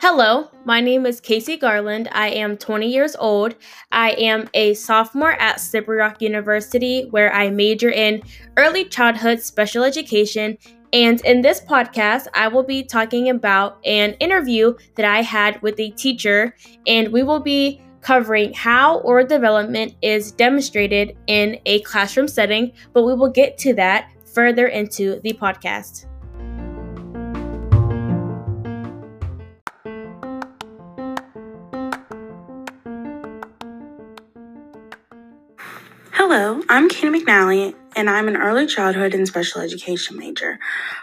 Hello, my name is Casey Garland. I am 20 years old. I am a sophomore at Slippery Rock University, where I major in early childhood special education. And in this podcast, I will be talking about an interview that I had with a teacher, and we will be covering how oral development is demonstrated in a classroom setting, but we will get to that further into the podcast. Hello, I'm Kena McNally, and I'm an early childhood and special education major.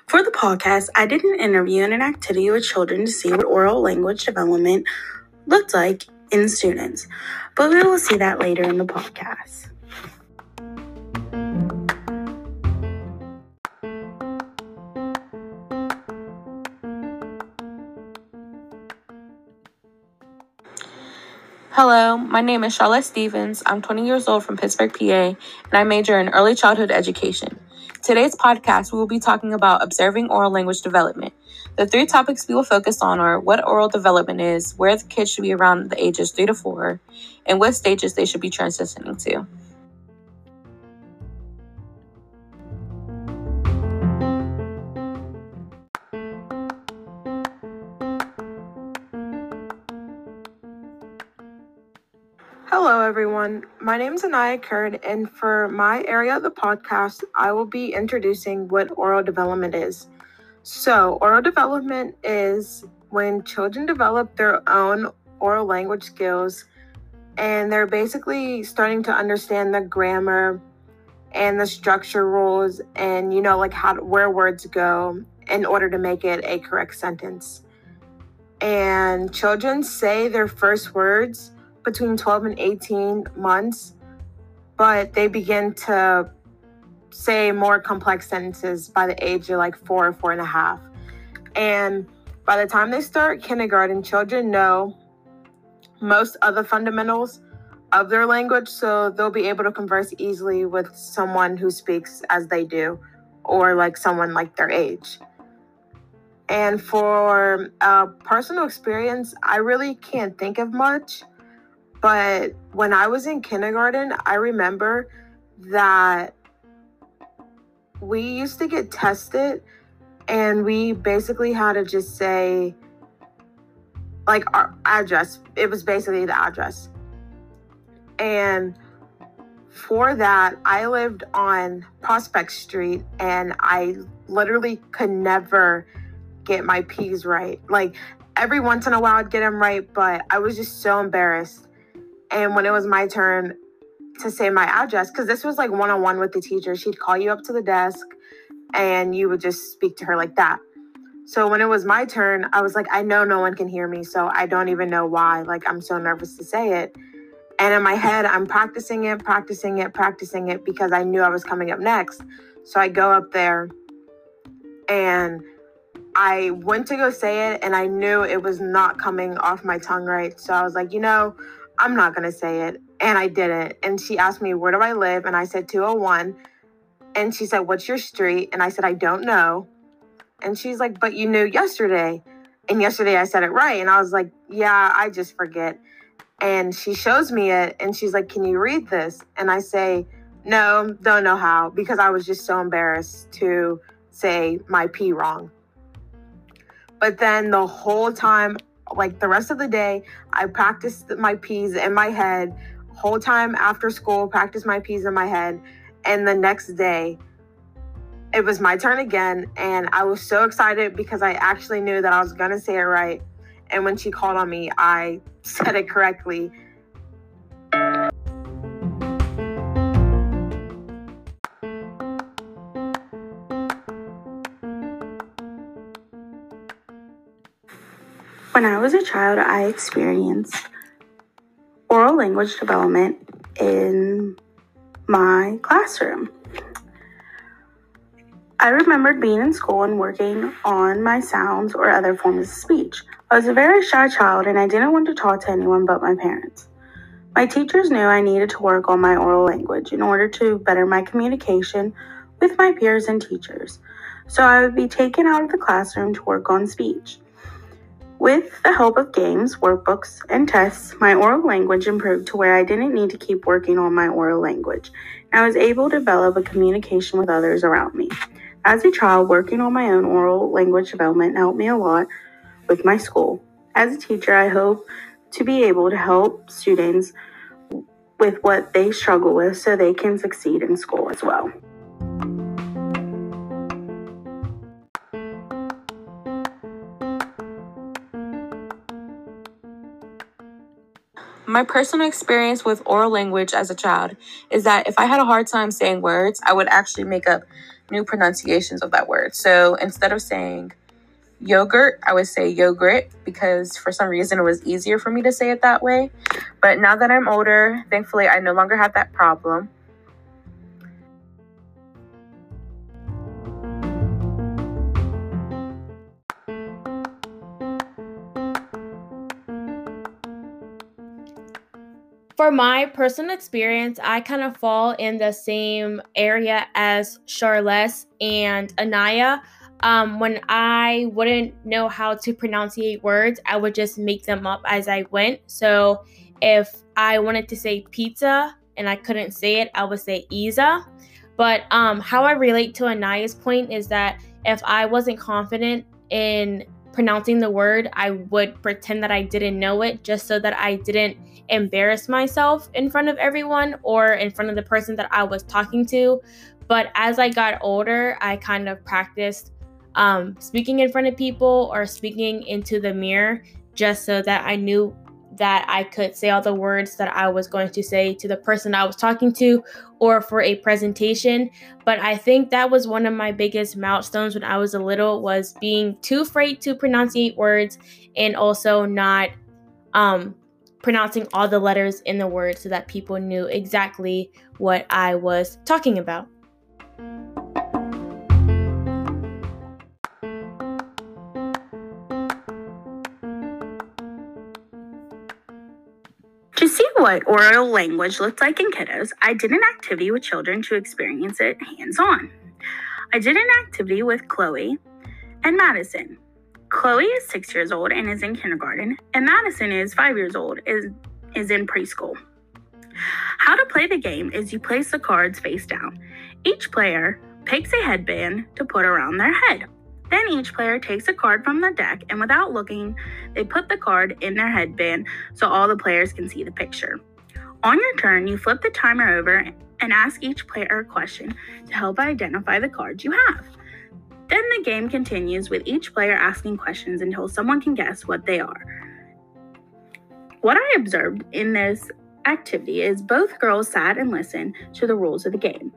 For the podcast, I did an interview and an activity with children to see what oral language development looked like in students, but we will see that later in the podcast. Hello, my name is Charlotte Stevens. I'm 20 years old from Pittsburgh, PA, and I major in early childhood education. Today's podcast, we will be talking about observing oral language development. The three topics we will focus on are what oral development is, where the kids should be around the ages 3 to 4, and what stages they should be transitioning to. Hello, everyone. My name is Anaya Kurd, and for my area of the podcast, I will be introducing what oral development is. So, oral development is when children develop their own oral language skills and they're basically starting to understand the grammar and the structure rules and you know like how where words go in order to make it a correct sentence. And children say their first words between 12 and 18 months, but they begin to say more complex sentences by the age of like four or four and a half. And by the time they start kindergarten, children know most of the fundamentals of their language, so they'll be able to converse easily with someone who speaks as they do, or like someone like their age. And for uh, personal experience, I really can't think of much. But when I was in kindergarten, I remember that we used to get tested and we basically had to just say like our address. It was basically the address. And for that, I lived on Prospect Street and I literally could never get my P's right. Like every once in a while I'd get them right, but I was just so embarrassed and when it was my turn to say my address, because this was like one on one with the teacher, she'd call you up to the desk and you would just speak to her like that. So when it was my turn, I was like, I know no one can hear me, so I don't even know why. Like, I'm so nervous to say it. And in my head, I'm practicing it, practicing it, practicing it because I knew I was coming up next. So I go up there and I went to go say it and I knew it was not coming off my tongue right. So I was like, you know, I'm not going to say it. And I didn't. And she asked me, Where do I live? And I said, 201. And she said, What's your street? And I said, I don't know. And she's like, But you knew yesterday. And yesterday I said it right. And I was like, Yeah, I just forget. And she shows me it and she's like, Can you read this? And I say, No, don't know how because I was just so embarrassed to say my P wrong. But then the whole time like the rest of the day, I practiced my P's in my head. Whole time after school, practice my P's in my head. And the next day, it was my turn again. And I was so excited because I actually knew that I was going to say it right. And when she called on me, I said it correctly. When I was a child, I experienced oral language development in my classroom. I remembered being in school and working on my sounds or other forms of speech. I was a very shy child and I didn't want to talk to anyone but my parents. My teachers knew I needed to work on my oral language in order to better my communication with my peers and teachers. So I would be taken out of the classroom to work on speech. With the help of games, workbooks, and tests, my oral language improved to where I didn't need to keep working on my oral language. And I was able to develop a communication with others around me. As a child, working on my own oral language development helped me a lot with my school. As a teacher, I hope to be able to help students with what they struggle with so they can succeed in school as well. My personal experience with oral language as a child is that if I had a hard time saying words, I would actually make up new pronunciations of that word. So instead of saying yogurt, I would say yogurt because for some reason it was easier for me to say it that way. But now that I'm older, thankfully, I no longer have that problem. For my personal experience, I kind of fall in the same area as Charles and Anaya. Um, when I wouldn't know how to pronunciate words, I would just make them up as I went. So if I wanted to say pizza and I couldn't say it, I would say Isa. But um, how I relate to Anaya's point is that if I wasn't confident in pronouncing the word, I would pretend that I didn't know it just so that I didn't embarrass myself in front of everyone or in front of the person that I was talking to. But as I got older, I kind of practiced um, speaking in front of people or speaking into the mirror just so that I knew that I could say all the words that I was going to say to the person I was talking to or for a presentation. But I think that was one of my biggest milestones when I was a little was being too afraid to pronunciate words and also not um, pronouncing all the letters in the word so that people knew exactly what I was talking about. What oral language looks like in kiddos, I did an activity with children to experience it hands on. I did an activity with Chloe and Madison. Chloe is six years old and is in kindergarten, and Madison is five years old is is in preschool. How to play the game is you place the cards face down. Each player picks a headband to put around their head. Then each player takes a card from the deck and without looking, they put the card in their headband so all the players can see the picture. On your turn, you flip the timer over and ask each player a question to help identify the cards you have. Then the game continues with each player asking questions until someone can guess what they are. What I observed in this activity is both girls sat and listened to the rules of the game.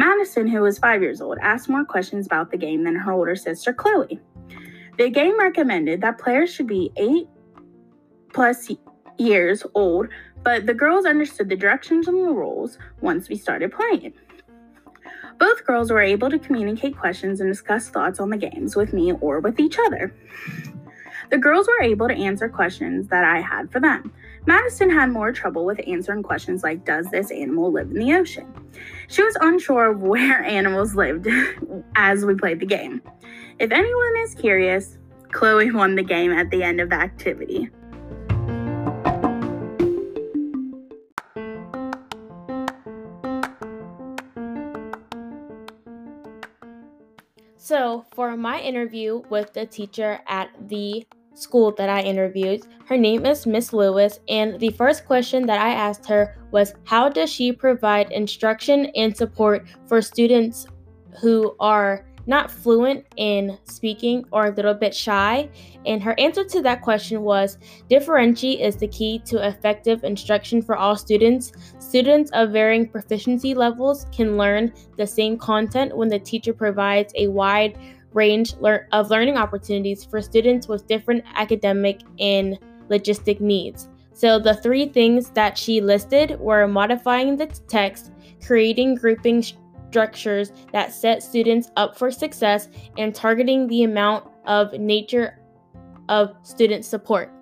Madison, who was five years old, asked more questions about the game than her older sister Chloe. The game recommended that players should be eight plus years old, but the girls understood the directions and the rules once we started playing. Both girls were able to communicate questions and discuss thoughts on the games with me or with each other. The girls were able to answer questions that I had for them. Madison had more trouble with answering questions like Does this animal live in the ocean? She was unsure of where animals lived as we played the game. If anyone is curious, Chloe won the game at the end of the activity. So, for my interview with the teacher at the school that I interviewed, her name is Miss Lewis, and the first question that I asked her was How does she provide instruction and support for students who are not fluent in speaking or a little bit shy? And her answer to that question was differentiate is the key to effective instruction for all students. Students of varying proficiency levels can learn the same content when the teacher provides a wide range of learning opportunities for students with different academic and logistic needs. So, the three things that she listed were modifying the text, creating grouping structures that set students up for success, and targeting the amount of nature of student support.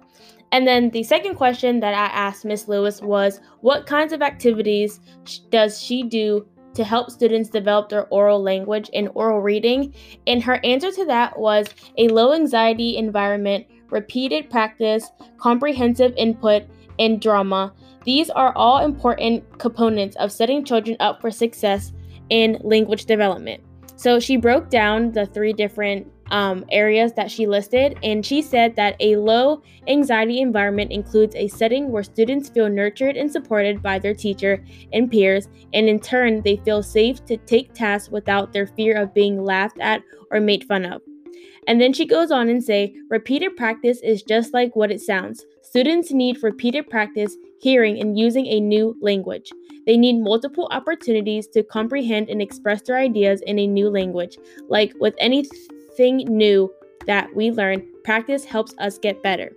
And then the second question that I asked Miss Lewis was what kinds of activities does she do to help students develop their oral language and oral reading? And her answer to that was a low anxiety environment, repeated practice, comprehensible input, and drama. These are all important components of setting children up for success in language development. So she broke down the three different um, areas that she listed, and she said that a low anxiety environment includes a setting where students feel nurtured and supported by their teacher and peers, and in turn, they feel safe to take tasks without their fear of being laughed at or made fun of. And then she goes on and say, repeated practice is just like what it sounds. Students need repeated practice hearing and using a new language. They need multiple opportunities to comprehend and express their ideas in a new language. Like with anything new that we learn, practice helps us get better.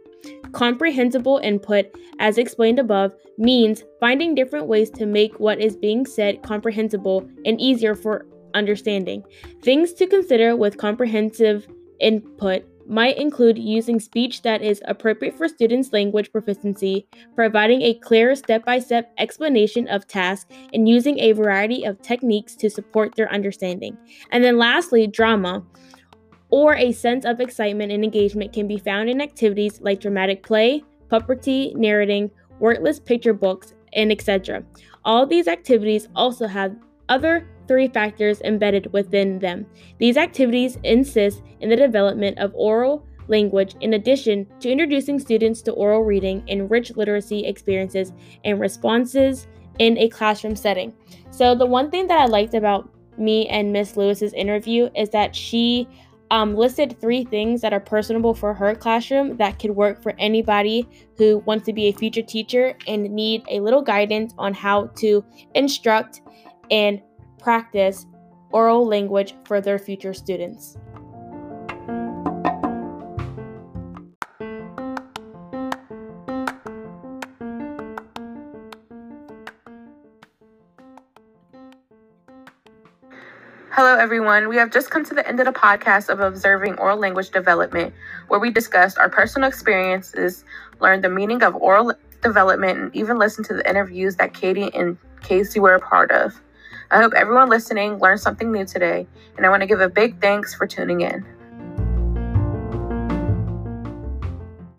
Comprehensible input, as explained above, means finding different ways to make what is being said comprehensible and easier for understanding. Things to consider with comprehensible input might include using speech that is appropriate for students' language proficiency, providing a clear step by step explanation of tasks, and using a variety of techniques to support their understanding. And then lastly, drama or a sense of excitement and engagement can be found in activities like dramatic play, puppetry, narrating, wordless picture books, and etc. All these activities also have other three factors embedded within them. These activities insist in the development of oral language in addition to introducing students to oral reading and rich literacy experiences and responses in a classroom setting. So, the one thing that I liked about me and Miss Lewis's interview is that she um, listed three things that are personable for her classroom that could work for anybody who wants to be a future teacher and need a little guidance on how to instruct and practice oral language for their future students. Hello, everyone. We have just come to the end of the podcast of Observing Oral Language Development, where we discussed our personal experiences, learned the meaning of oral development, and even listened to the interviews that Katie and Casey were a part of. I hope everyone listening learned something new today, and I want to give a big thanks for tuning in.